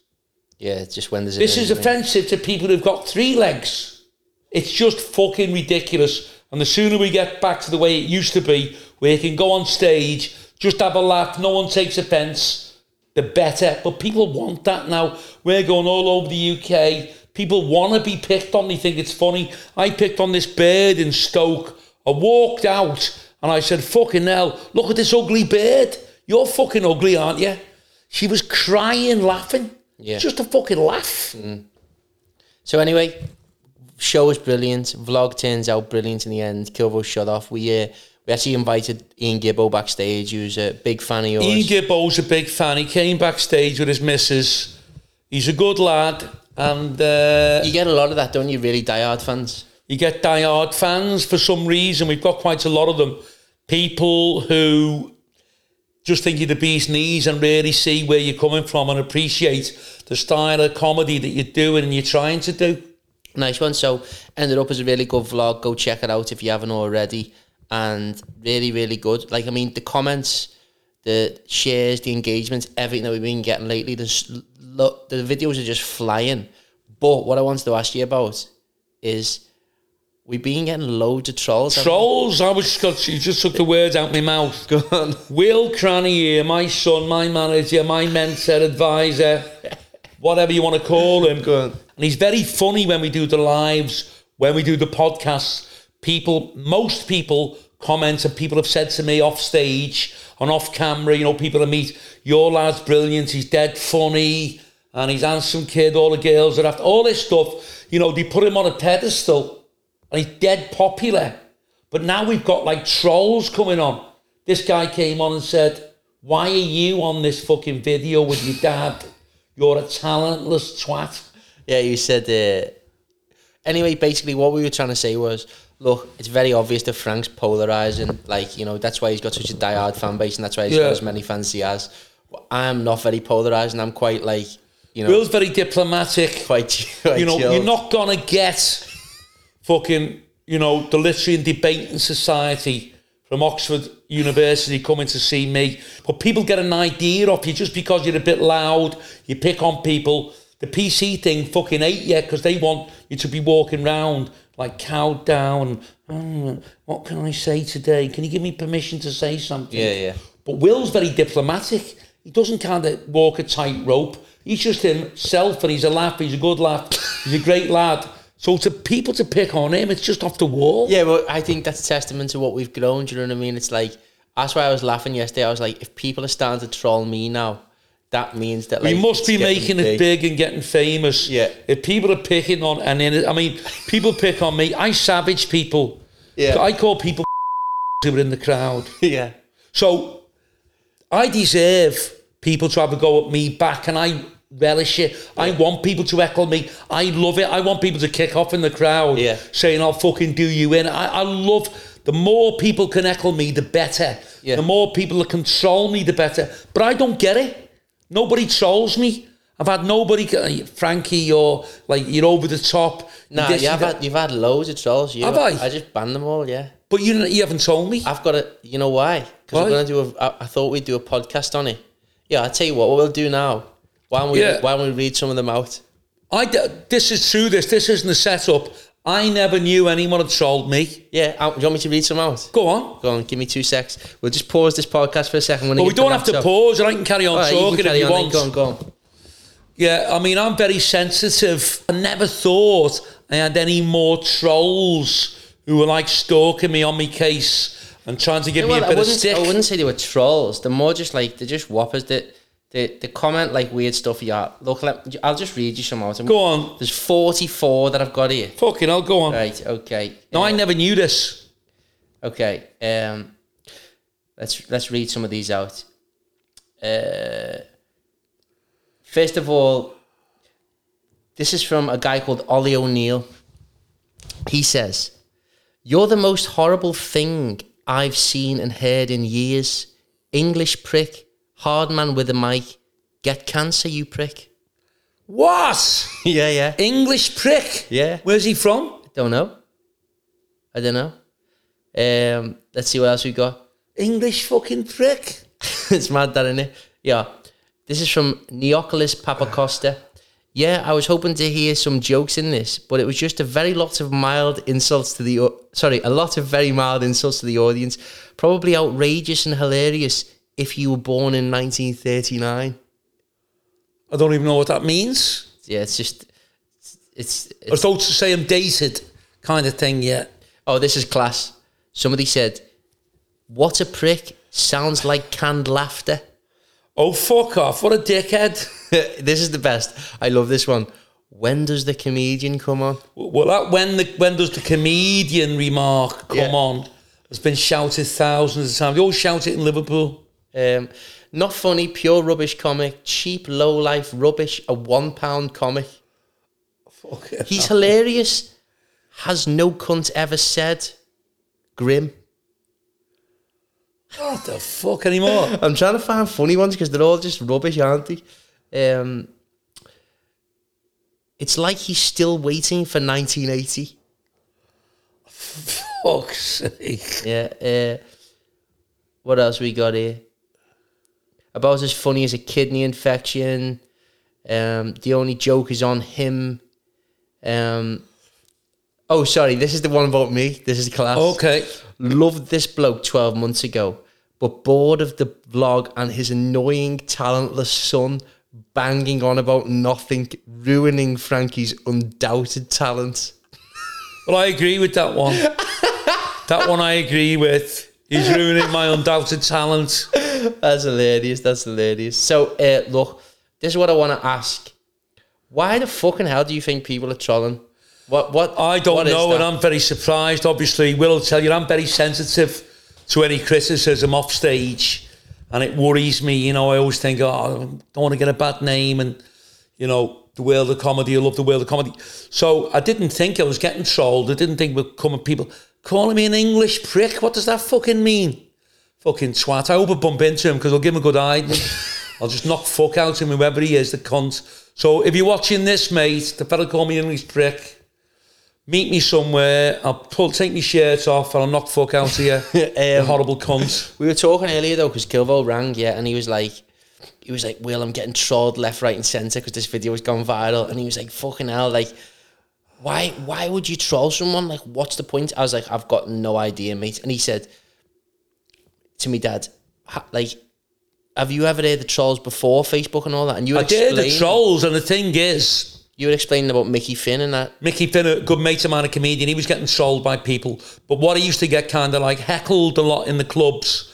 Yeah. Just when there's. This is offensive to people who've got three legs. It's just fucking ridiculous. And the sooner we get back to the way it used to be, where you can go on stage, just have a laugh, no one takes offence, the better. But people want that now. We're going all over the UK. People want to be picked on. They think it's funny. I picked on this bird in Stoke. I walked out and I said, fucking hell, look at this ugly bird. You're fucking ugly, aren't you? She was crying, laughing. Yeah. Just a fucking laugh. So anyway, show was brilliant. Vlog turns out brilliant in the end. Kilvo shut off. We uh, we actually invited Ian Gibbo backstage. He was a big fan of yours. Ian Gibbo's a big fan. He came backstage with his missus. He's a good lad, and uh, you get a lot of that, don't you? Really diehard fans. you get diehard fans for some reason. We've got quite a lot of them. People who just think you're the bee's knees and really see where you're coming from and appreciate the style of comedy that you're doing and you're trying to do. Nice one. So ended up as a really good vlog. Go check it out if you haven't already. And really, really good. Like I mean, the comments, the shares, the engagements, everything that we've been getting lately. Lo- the videos are just flying. But what I wanted to ask you about is we've been getting loads of trolls. Trolls, I was just got, you just took the words out of my mouth. Go on. Will Cranny here, my son, my manager, my mentor, advisor, whatever you want to call him. Go on. And he's very funny when we do the lives, when we do the podcasts. People, most people comment, and people have said to me off stage and off camera, you know, people I meet, your lad's brilliant, he's dead funny, and he's handsome kid, all the girls are after, all this stuff, you know, they put him on a pedestal, and he's dead popular. But now we've got like trolls coming on. This guy came on and said, Why are you on this fucking video with your dad? You're a talentless twat. Yeah, you said. Uh, anyway, basically, what we were trying to say was, look, it's very obvious that Frank's polarizing. Like, you know, that's why he's got such a diehard fan base, and that's why he's Yeah. got as many fans as he has. I'm not very polarizing. I'm quite like, you know, Will's very diplomatic. quite, quite you know, chilled. you're not gonna get fucking, you know, the Literary and Debating Society from Oxford University coming to see me. But people get an idea of you just because you're a bit loud, you pick on people. The PC thing fucking ate you because they want you to be walking round like cowed down. "Mm, what can I say today? Can you give me permission to say something? Yeah, yeah. But Will's very diplomatic. He doesn't kind of walk a tightrope. He's just himself, and he's a laugh. He's a good laugh. He's a great lad. So to people to pick on him, it's just off the wall. Yeah, but I think that's testament to what we've grown. Do you know what I mean? It's like that's why I was laughing yesterday. I was like, if people are starting to troll me now, that means that like we must be making it big and getting famous. Yeah. If people are picking on, and then I mean, people pick on me. I savage people. Yeah. I call people who were in the crowd. Yeah, So I deserve people to have a go at me back, and I relish it. I want people to echo me. I love it. I want people to kick off in the crowd, Yeah. saying, "I'll fucking do you in." I, I love the more people can echo me, the better. Yeah. The more people that control me, the better. But I don't get it. Nobody trolls me. I've had nobody, uh, Frankie, you're like you're over the top. nah, you have had, you've had loads of trolls. You, Have I? I just banned them all. Yeah, but you, you haven't told me. I've got to. You know why? Because we're gonna do a. I, I thought we'd do a podcast on it. Yeah, I tell you what. What we'll do now. Why don't we? Yeah. Why don't we read some of them out? I this is true. This this isn't a setup. I never knew anyone had trolled me. Yeah, do you want me to read some out? Go on. Go on, give me two secs. We'll just pause this podcast for a second. When But we don't have to pause, and I can carry on right, you talking can carry if you on. want. Then. Go on, go on. Yeah, I mean, I'm very sensitive. I never thought I had any more trolls who were like stalking me on my case and trying to give me a I bit of wouldn't, stick. I wouldn't say they were trolls. They're more just like they're just whoppers that they, they comment like weird stuff. Yeah, look, let, I'll just read you some out. Go on. There's 44 that I've got here. Fucking, I'll go on. Right. Okay. No, I Uh, never knew this. Okay. Um. Let's let's read some of these out. Uh. First of all, this is from a guy called Ollie O'Neill. He says, "You're the most horrible thing I've seen and heard in years. English prick, hard man with a mic. Get cancer, you prick." What? Yeah, yeah. English prick? Yeah. Where's he from? Don't know. I don't know. Um. Let's see what else we got. English fucking prick. it's mad that, isn't it? Yeah. This is from Neocolis Papacosta. Yeah, I was hoping to hear some jokes in this, but it was just a very lot of mild insults to the sorry, a lot of very mild insults to the audience. Probably outrageous and hilarious if you were born in 1939. I don't even know what that means. Yeah, it's just it's, I it's thought to say I'm dated kind of thing, yeah. oh, this is class. Somebody said, "What a prick! Sounds like canned laughter." Oh, fuck off. What a dickhead. this is the best. I love this one. When does the comedian come on? Well, that when the when does the comedian remark come Yeah. on? It's been shouted thousands of times. You all shout it in Liverpool. Um, not funny, pure rubbish comic, cheap, low life rubbish, a one pound comic. Fuck it. He's hilarious. Has no cunt ever said. Grim. What the fuck anymore? I'm trying to find funny ones because they're all just rubbish, aren't they? Um, it's like he's still waiting for 1980. Fuck's sake. Yeah. Uh, what else we got here? About as funny as a kidney infection. Um, the only joke is on him. Um, oh, sorry. This is the one about me. This is class. Okay. Loved this bloke 12 months ago, but bored of the vlog and his annoying, talentless son banging on about nothing, ruining Frankie's undoubted talent. Well, I agree with that one. that one I agree with. He's ruining my undoubted talent. That's hilarious. That's hilarious. So, uh, look, this is what I want to ask. Why the fucking hell do you think people are trolling? What? What? I don't what know, and? I'm very surprised. Obviously, Will tell you I'm very sensitive to any criticism off stage, and it worries me. You know, I always think, oh, I don't want to get a bad name, and you know, the world of comedy. I love the world of comedy. So I didn't think I was getting trolled. I didn't think we'd come coming people calling me an English prick. What does that fucking mean? Fucking twat. I hope I bump into him because I'll give him a good eye. I'll just knock fuck out him, whoever he is, the cunt. So if you're watching this, mate, the fella called me an English prick. Meet me somewhere. I'll pull, take my shirt off, and I'll knock fuck out of you. Um, horrible cunt. We were talking earlier though, because Kilvo rang, yeah, and he was like, he was like, "Will, I'm getting trolled left, right, and centre because this video has gone viral." And he was like, "Fucking hell, like, why, why would you troll someone? Like, what's the point?" I was like, "I've got no idea, mate." And he said to me, "Dad, like, have you ever heard the trolls before Facebook and all that?" And you I did the trolls, and the thing is, You were explaining about Mickey Finn and that. Mickey Finn, a good mate of mine, a comedian, he was getting trolled by people. But what he used to get kind of like heckled a lot in the clubs.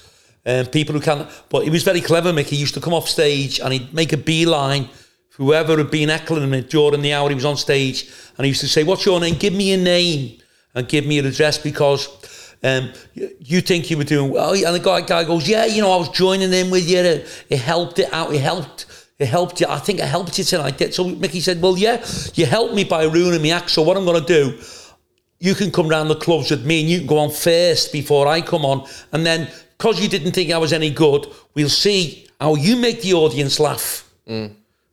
Um, people who can't, but he was very clever, Mickey. He used to come off stage and he'd make a beeline. Whoever had been heckling him during the hour he was on stage, and he used to say, What's your name? Give me your name and give me your address because um, you, think you were doing well. And the guy, guy goes, Yeah, you know, I was joining in with you. It, it helped it out. It helped. It helped you. I think it helped you tonight. So Mickey said, Well, yeah, you helped me by ruining my act. So what I'm going to do, you can come round the clubs with me and you can go on first before I come on. And then, because you didn't think I was any good, we'll see how you make the audience laugh.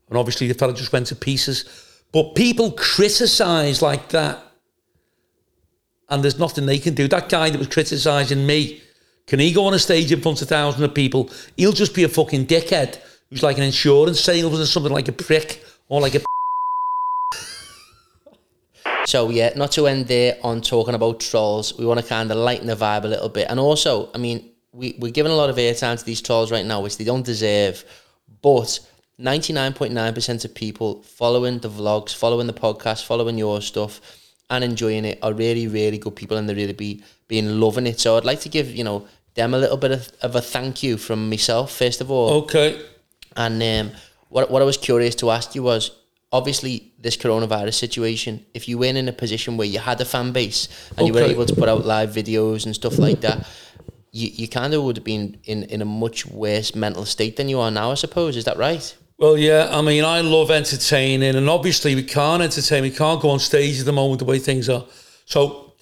And obviously, the fella just went to pieces. But people criticise like that, and there's nothing they can do. That guy that was criticising me, can he go on a stage in front of thousands of people? He'll just be a fucking dickhead who's like an insurance salesman or something like a prick or like a So yeah, not to end there on talking about trolls. We want to kind of lighten the vibe a little bit, and also, I mean, we we're giving a lot of airtime to these trolls right now, which they don't deserve. But ninety nine point nine percent of people following the vlogs, following the podcast, following your stuff, and enjoying it are really, really good people, and they're really be being loving it. So I'd like to give you know them a little bit of, of a thank you from myself first of all. okay. And um, what what I was curious to ask you was obviously this coronavirus situation. If you weren't in a position where you had a fan base and you were able to put out live videos and stuff like that, you, you kind of would have been in, in a much worse mental state than you are now. I suppose is that right? Well, yeah, I mean, I love entertaining, and obviously we can't entertain, we can't go on stage at the moment the way things are. So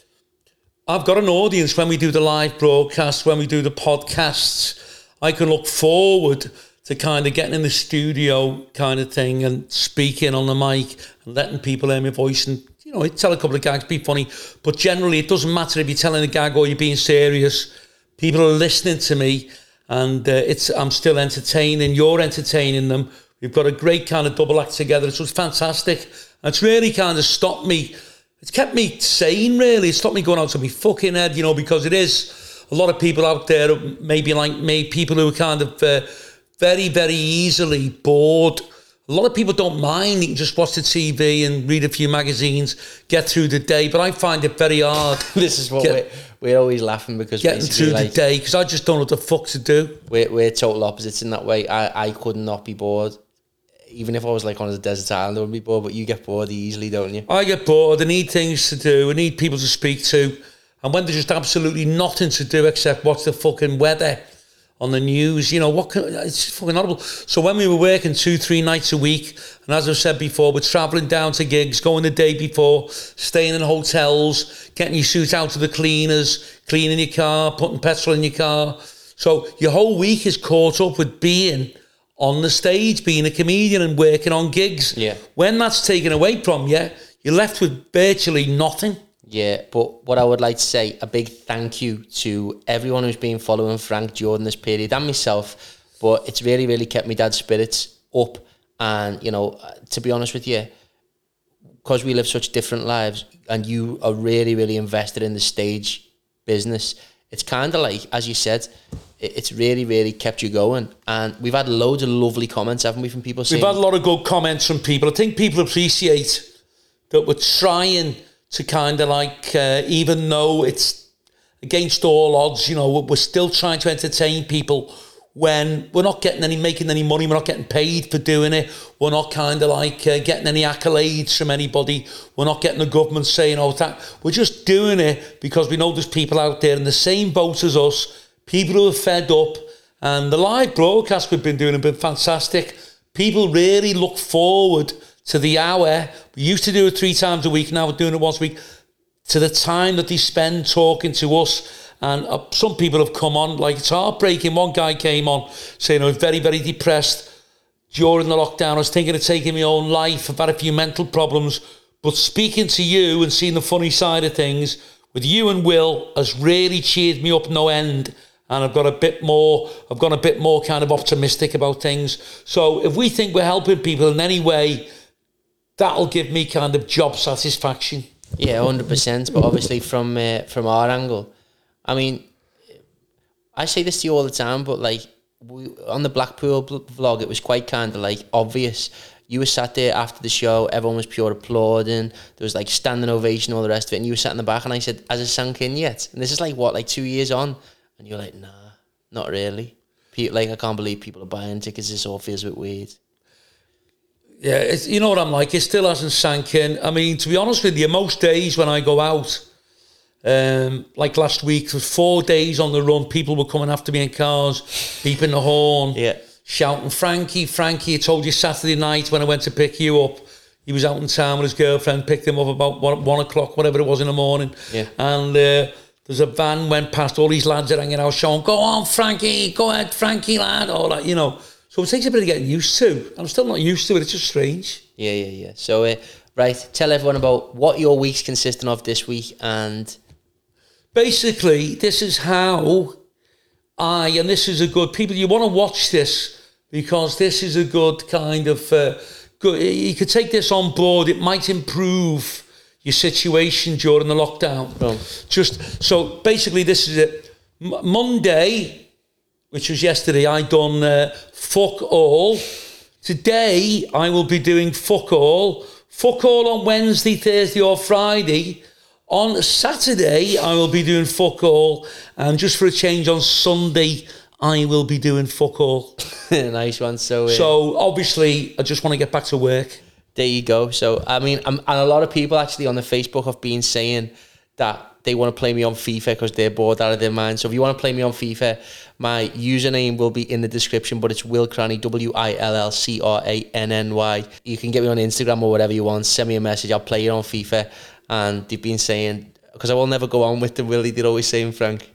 I've got an audience when we do the live broadcasts, when we do the podcasts. I can look forward to kind of getting in the studio kind of thing and speaking on the mic and letting people hear my voice and, you know, tell a couple of gags, be funny. But generally, it doesn't matter if you're telling a gag or you're being serious. People are listening to me and uh, it's I'm still entertaining. You're entertaining them. We've got a great kind of double act together. So it's fantastic. And it's really kind of stopped me. It's kept me sane, really. It's stopped me going out to my fucking head, you know, because it is a lot of people out there, maybe like me, people who are kind of uh, very, very easily bored. A lot of people don't mind. You can just watch the TV and read a few magazines, get through the day. But I find it very hard this is what Get- we're, we're always laughing because getting through like, the day because I just don't know what the fuck to do. we're, we're total opposites in that way. I, I could not be bored. Even if I was like on a desert island, I wouldn't be bored, but you get bored easily, don't you? I get bored. I need things to do. I need people to speak to. And when there's just absolutely nothing to do except watch the fucking weather on the news, you know, what can, it's fucking horrible. So when we were working two, three nights a week, and as I've said before, we're travelling down to gigs, going the day before, staying in hotels, getting your suit out to the cleaners, cleaning your car, putting petrol in your car. So your whole week is caught up with being on the stage, being a comedian and working on gigs. Yeah. When that's taken away from you, you're left with virtually nothing. Yeah, but what I would like to say, a big thank you to everyone who's been following Frank during this period and myself. But it's really, really kept my dad's spirits up. And, you know, to be honest with you, because we live such different lives and you are really, really invested in the stage business, it's kind of like, as you said, it- it's really, really kept you going. And we've had loads of lovely comments, haven't we, from people saying, We've had a lot of good comments from people. I think people appreciate that we're trying to kind of like, uh, even though it's against all odds, you know, we're- we're still trying to entertain people when we're not getting any, making any money, we're not getting paid for doing it, we're not kind of like uh, getting any accolades from anybody, we're not getting the government saying, oh, that, we're just doing it because we know there's people out there in the same boat as us, people who are fed up, and the live broadcasts we've been doing have been fantastic. People really look forward to the hour. We used to do it three times a week. Now we're doing it once a week. To the time that they spend talking to us. And uh, some people have come on, like it's heartbreaking. One guy came on saying I was very, very depressed during the lockdown. I was thinking of taking my own life. I've had a few mental problems. But speaking to you and seeing the funny side of things with you and Will has really cheered me up no end. And I've got a bit more, I've gone a bit more kind of optimistic about things. So if we think we're helping people in any way, that'll give me kind of job satisfaction. Yeah, hundred percent. But obviously, from uh, from our angle, I mean, I say this to you all the time, but like we, on the Blackpool vlog, it was quite kind of like obvious. You were sat there after the show, everyone was pure applauding. There was like standing ovation, all the rest of it, and you were sat in the back. And I said, "Has it sunk in yet?" And this is like what, like two years on, and you're like, "Nah, not really." People, like I can't believe people are buying tickets. This all feels a bit weird. Yeah, you know what I'm like. It still hasn't sank in. I mean, to be honest with you, most days when I go out, um, like last week, for four days on the run, people were coming after me in cars, beeping the horn, Yeah. shouting, Frankie, Frankie, I told you Saturday night when I went to pick you up. He was out in town with his girlfriend, picked him up about one, one o'clock, whatever it was in the morning. Yeah. And uh, there's a van went past, all these lads are hanging out, shouting, go on, Frankie, go ahead, Frankie, lad, all that, you know. So it takes a bit of getting used to. I'm still not used to it, it's just strange. Yeah, yeah, yeah. So, uh, right, tell everyone about what your week's consisting of this week and basically, this is how I, and this is a good, people, you want to watch this because this is a good kind of, uh, good, you could take this on board. It might improve your situation during the lockdown. Just, so basically, this is it. M- Monday, which was yesterday, I done uh, fuck all. Today, I will be doing fuck all. Fuck all on Wednesday, Thursday, or Friday. On Saturday, I will be doing fuck all. And just for a change, on Sunday, I will be doing fuck all. nice one. So, uh, So obviously, I just want to get back to work. there you go. So, I mean, um, and a lot of people actually on the Facebook have been saying that they want to play me on FIFA because they're bored out of their mind. So, if you want to play me on FIFA, my username will be in the description, but it's Will Cranny, W I L L C R A N N Y. You can get me on Instagram or whatever you want. Send me a message. I'll play you on FIFA. And they've been saying, because I will never go on with them, Willie, they're always saying, Frank.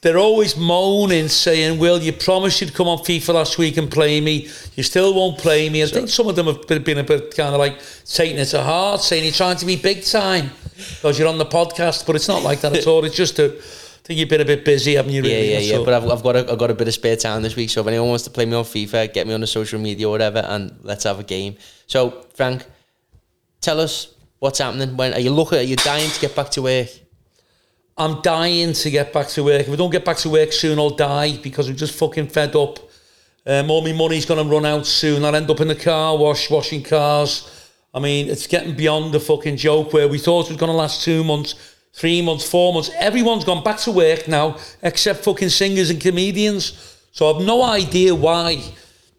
They're always moaning, saying, Will, you promised you'd come on FIFA last week and play me. You still won't play me. I think some of them have been, a bit kind of like taking it to heart, saying you're trying to be big time because you're on the podcast, but it's not like that at all. It's just a, I think you've been a bit busy, haven't you? Yeah, really? yeah, That's yeah. But I've, I've got a, I've got a bit of spare time this week, so if anyone wants to play me on FIFA, get me on the social media or whatever, and let's have a game. So, Frank, tell us what's happening. When are you looking? Are you dying to get back to work? I'm dying to get back to work. If I don't get back to work soon, I'll die because I'm just fucking fed up. Um, all my money's going to run out soon. I'll end up in the car wash, washing cars. I mean, it's getting beyond the fucking joke where we thought it was going to last two months, three months, four months. Everyone's gone back to work now except fucking singers and comedians. So I've no idea why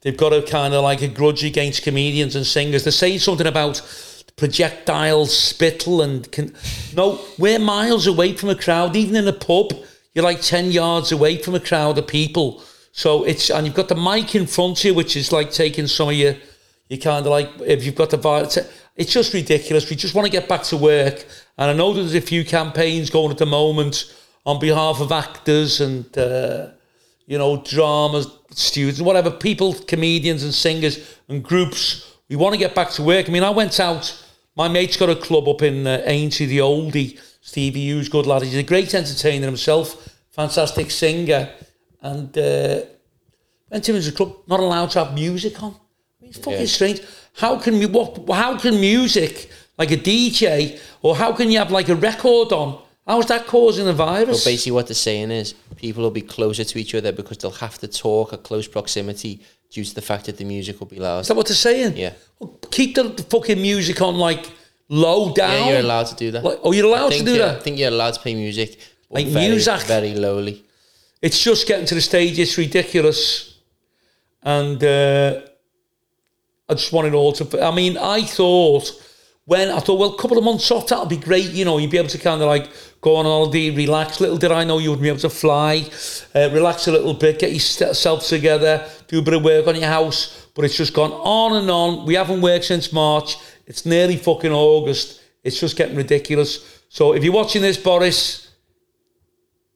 they've got a kind of like a grudge against comedians and singers. They're saying something about projectile spittle and can no we're miles away from a crowd even in a pub you're like 10 yards away from a crowd of people. So it's and you've got the mic in front of you which is like taking some of your you kind of like if you've got the virus it's just ridiculous. We just want to get back to work. And i know there's a few campaigns going at the moment on behalf of actors and uh, you know drama students whatever people comedians and singers and groups. We want to get back to work. I mean i went out my mate's got a club up in uh, Aintree, the oldie. Stevie Hughes, good lad. He's a great entertainer himself, fantastic singer. And uh, went to him as a club, not allowed to have music on. I mean, it's fucking Yeah. strange. How can you, what, how can music, like a DJ, or how can you have like a record on? How is that causing a virus? But basically, what they're saying is people will be closer to each other because they'll have to talk at close proximity due to the fact that the music will be loud. is that what they're saying? Yeah. Well, keep the, the fucking music on like low down. Yeah, you're allowed to do that. Like, oh, you're allowed to do that? I think you're allowed to play music, Like very, music? very lowly. it's just getting to the stage it's ridiculous and uh, I just want it all to I mean I thought when I thought well a couple of months off that'll be great you know you'd be able to kind of like go on holiday relax little did I know you would be able to fly uh, relax a little bit get yourself together do a bit of work on your house but it's just gone on and on. We haven't worked since March. It's nearly fucking August. It's just getting ridiculous. So if you're watching this, Boris,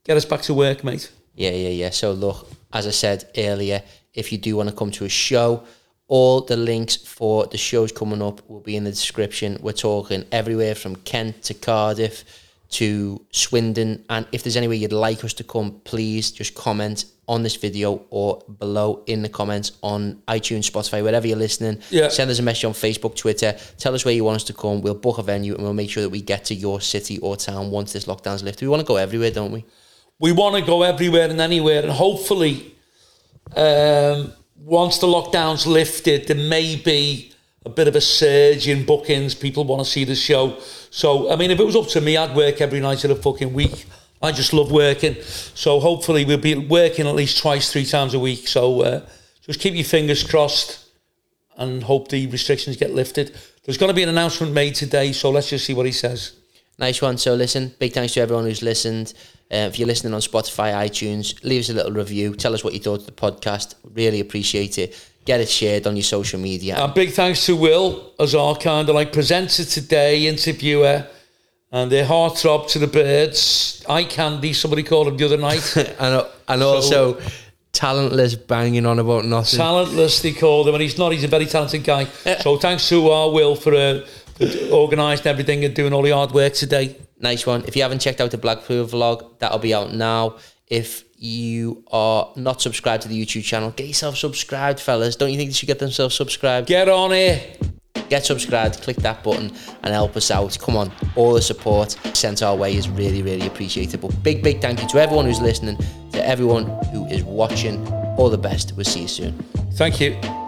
get us back to work, mate. Yeah, yeah, yeah. So look, as I said earlier, if you do want to come to a show, all the links for the shows coming up will be in the description. We're talking everywhere from Kent to Cardiff to Swindon. And if there's anywhere you'd like us to come, please just comment on this video or below in the comments on iTunes, Spotify, wherever you're listening. Yeah. Send us a message on Facebook, Twitter. Tell us where you want us to come. We'll book a venue and we'll make sure that we get to your city or town once this lockdown's lifted. We want to go everywhere, don't we? we want to go everywhere and anywhere, and hopefully, um, once the lockdown's lifted, there may be a bit of a surge in bookings. People want to see the show. So, I mean, if it was up to me, I'd work every night of the fucking week. I just love working. So, hopefully, we'll be working at least twice, three times a week. So, uh, just keep your fingers crossed and hope the restrictions get lifted. There's going to be an announcement made today, so let's just see what he says. Nice one. So listen, big thanks to everyone who's listened. Uh, if you're listening on Spotify, iTunes, leave us a little review. Tell us what you thought of the podcast. Really appreciate it. Get it shared on your social media. And big thanks to Will as our kind of like presenter today, interviewer, and their heartthrob to the birds. Eye candy, somebody called him the other night. and and also talentless, banging on about nothing. Talentless, they called him, and he's not. He's a very talented guy. So thanks to our Will for, uh, for organising everything and doing all the hard work today. Nice one. If you haven't checked out the Blackpool vlog, that'll be out now. If you are not subscribed to the YouTube channel, get yourself subscribed, fellas. Don't you think they should get themselves subscribed? Get on it. Get subscribed, click that button and help us out. Come on, all the support sent our way is really, really appreciated. But big, big thank you to everyone who's listening, to everyone who is watching. All the best. We'll see you soon. Thank you.